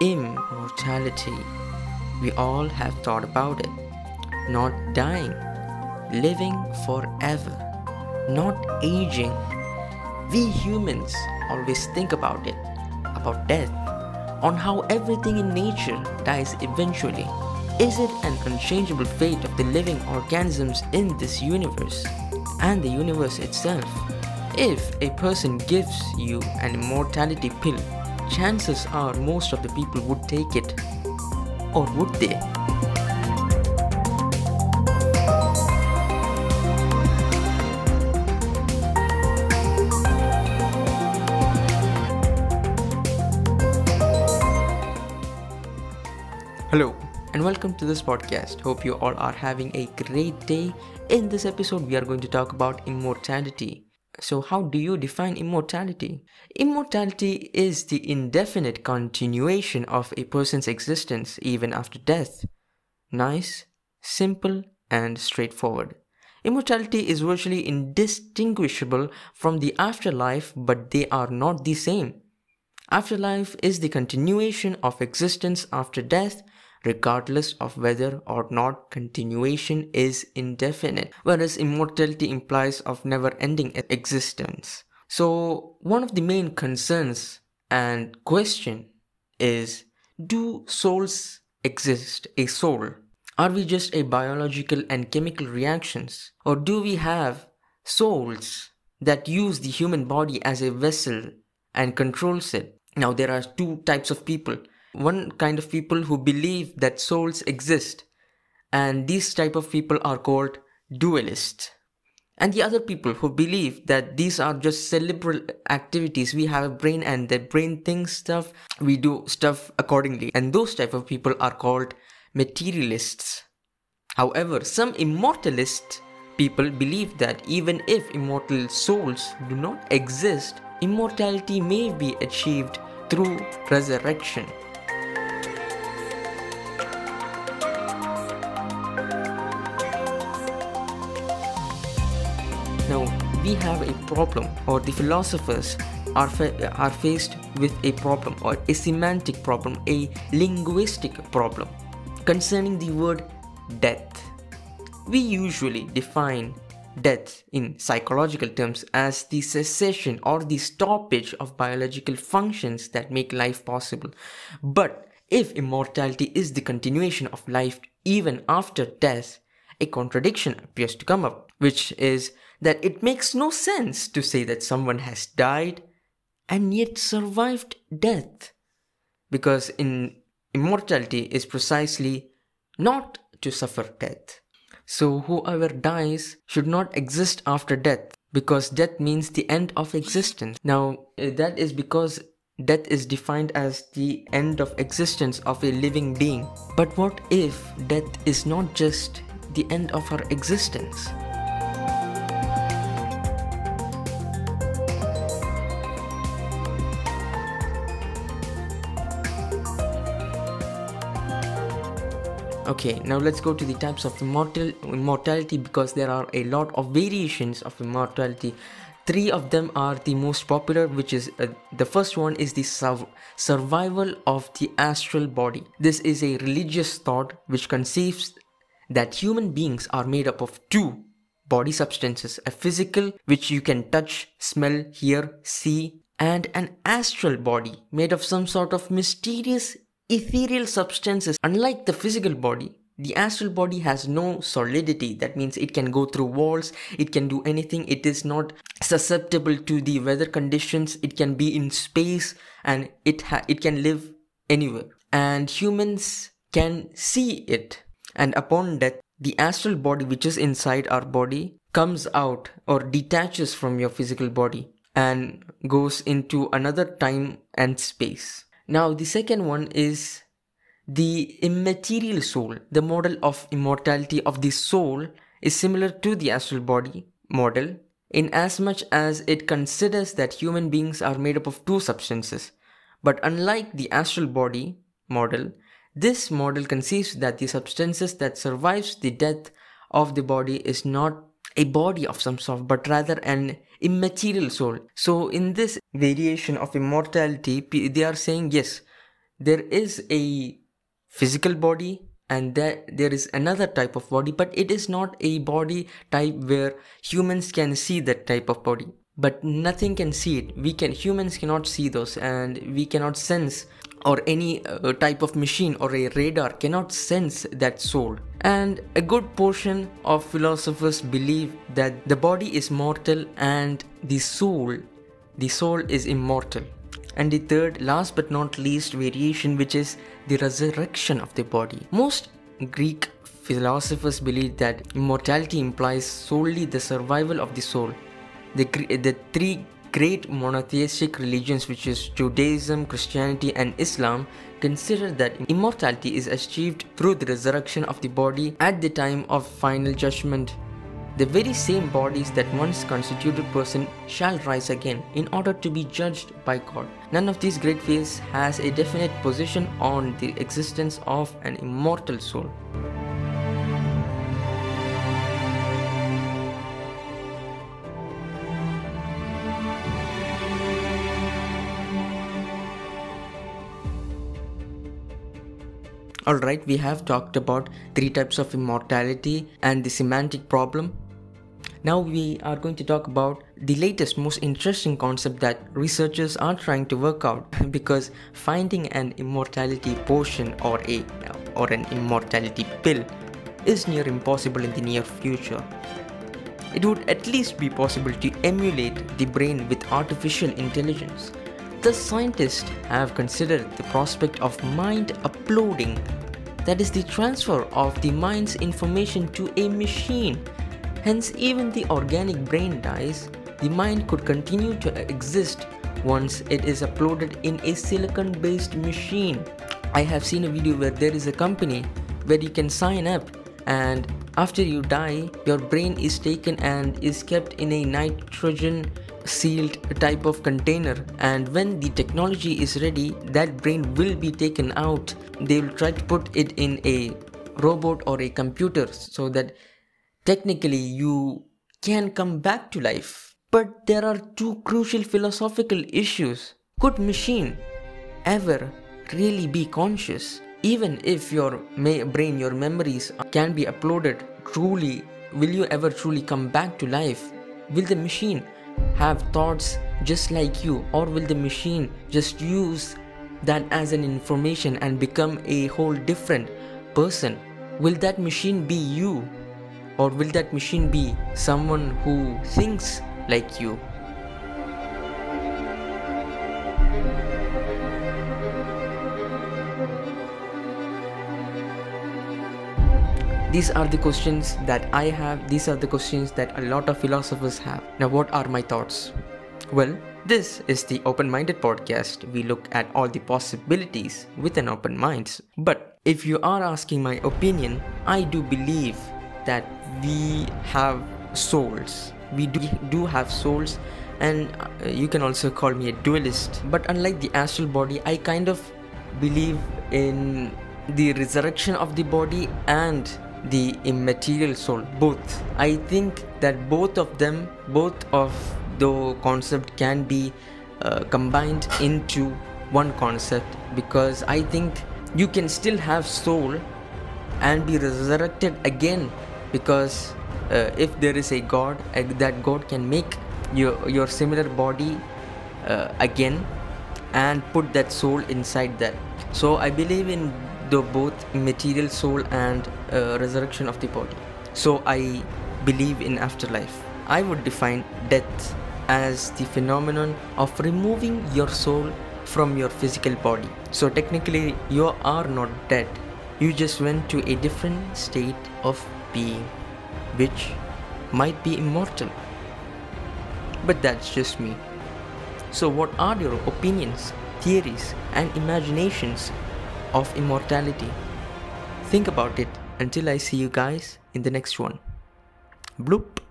Immortality. We all have thought about it. Not dying, living forever, not aging. We humans always think about it, about death, on how everything in nature dies eventually. Is it an unchangeable fate of the living organisms in this universe and the universe itself? If a person gives you an immortality pill, chances are most of the people would take it. Or would they? Hello, and welcome to this podcast. Hope you all are having a great day. In this episode, we are going to talk about immortality. So, how do you define immortality? Immortality is the indefinite continuation of a person's existence even after death. Nice, simple, and straightforward. Immortality is virtually indistinguishable from the afterlife, but they are not the same. Afterlife is the continuation of existence after death, regardless of whether or not continuation is indefinite, whereas immortality implies of never ending existence. So, one of the main concerns and question is do souls exist, a soul? Are we just a biological and chemical reactions? Or do we have souls that use the human body as a vessel and controls it? Now, there are two types of people one kind of people who believe that souls exist. And these type of people are called dualists. And the other people who believe that these are just cerebral activities we have a brain and the brain thinks stuff we do stuff accordingly. And those type of people are called materialists. However some immortalist people believe that even if immortal souls do not exist immortality may be achieved through resurrection we have a problem, or the philosophers are, fa- are faced with a problem, or a semantic problem, a linguistic problem concerning the word death. We usually define death in psychological terms as the cessation or the stoppage of biological functions that make life possible. But if immortality is the continuation of life even after death, a contradiction appears to come up, which is that it makes no sense to say that someone has died and yet survived death. Because in immortality is precisely not to suffer death. So whoever dies should not exist after death because death means the end of existence. Now eh, that is because death is defined as the end of existence of a living being. But what if death is not just the end of our existence? Okay, now let's go to the types of immortal immortality because there are a lot of variations of immortality. Three of them are the most popular, which is uh, the first one is the su- survival of the astral body. This is a religious thought which conceives that human beings are made up of two body substances a physical, which you can touch, smell, hear, see, and an astral body made of some sort of mysterious ethereal substances. Unlike the physical body, the astral body has no solidity. That means it can go through walls, it can do anything, it is not susceptible to the weather conditions, it can be in space, and it, ha- it can live anywhere. And humans can see it. And upon death, the astral body, which is inside our body, comes out or detaches from your physical body and goes into another time and space. Now, the second one is the immaterial soul. The model of immortality of the soul is similar to the astral body model in as much as it considers that human beings are made up of two substances. But unlike the astral body model, this model conceives that the substances that survives the death of the body is not a body of some sort, but rather an immaterial soul. So, in this variation of immortality, they are saying yes, there is a physical body and there, there is another type of body but it is not a body type where humans can see that type of body but nothing can see it we can humans cannot see those and we cannot sense or any uh, type of machine or a radar cannot sense that soul. And a good portion of philosophers believe that the body is mortal and the soul, the soul is immortal. And the third, last but not least variation, which is the resurrection of the body. Most Greek philosophers believe that immortality implies solely the survival of the soul. The, the three great monotheistic religions which is Judaism, Christianity and Islam consider that immortality is achieved through the resurrection of the body at the time of final judgment. The very same bodies that once constituted person shall rise again in order to be judged by God. None of these great faiths has a definite position on the existence of an immortal soul. Alright, we have talked about three types of immortality and the semantic problem. Now we are going to talk about the latest, most interesting concept that researchers are trying to work out because finding an immortality potion or a or an immortality pill is near impossible in the near future. It would at least be possible to emulate the brain with artificial intelligence the scientists have considered the prospect of mind uploading, that is, the transfer of the mind's information to a machine. Hence, even the organic brain dies, the mind could continue to exist once it is uploaded in a silicon based machine. I have seen a video where there is a company where you can sign up and after you die, your brain is taken and is kept in a nitrogen sealed type of container and when the technology is ready that brain will be taken out they will try to put it in a robot or a computer so that technically you can come back to life but there are two crucial philosophical issues. Could machine ever really be conscious even if your brain your memories can be uploaded truly? Will you ever truly come back to life? Will the machine have thoughts just like you or will the machine just use that as an information and become a whole different person? Will that machine be you or will that machine be someone who thinks like you These are the questions that I have, these are the questions that a lot of philosophers have. Now, what are my thoughts? Well, this is the Open Minded podcast. We look at all the possibilities with an open mind. But if you are asking my opinion, I do believe that we have souls. We do, do have souls, and uh, you can also call me a dualist. But unlike the astral body, I kind of believe in the resurrection of the body and the immaterial soul both i think that both of them both of the concept can be uh, combined into one concept because i think you can still have soul and be resurrected again because uh, if there is a god uh, that god can make your your similar body uh, again and put that soul inside that so i believe in the both material soul and uh, resurrection of the body. So I believe in afterlife. I would define death as the phenomenon of removing your soul from your physical body. So technically, you are not dead. You just went to a different state of being, which might be immortal. But that's just me. So, what are your opinions, theories, and imaginations of immortality. Think about it until I see you guys in the next one. Bloop.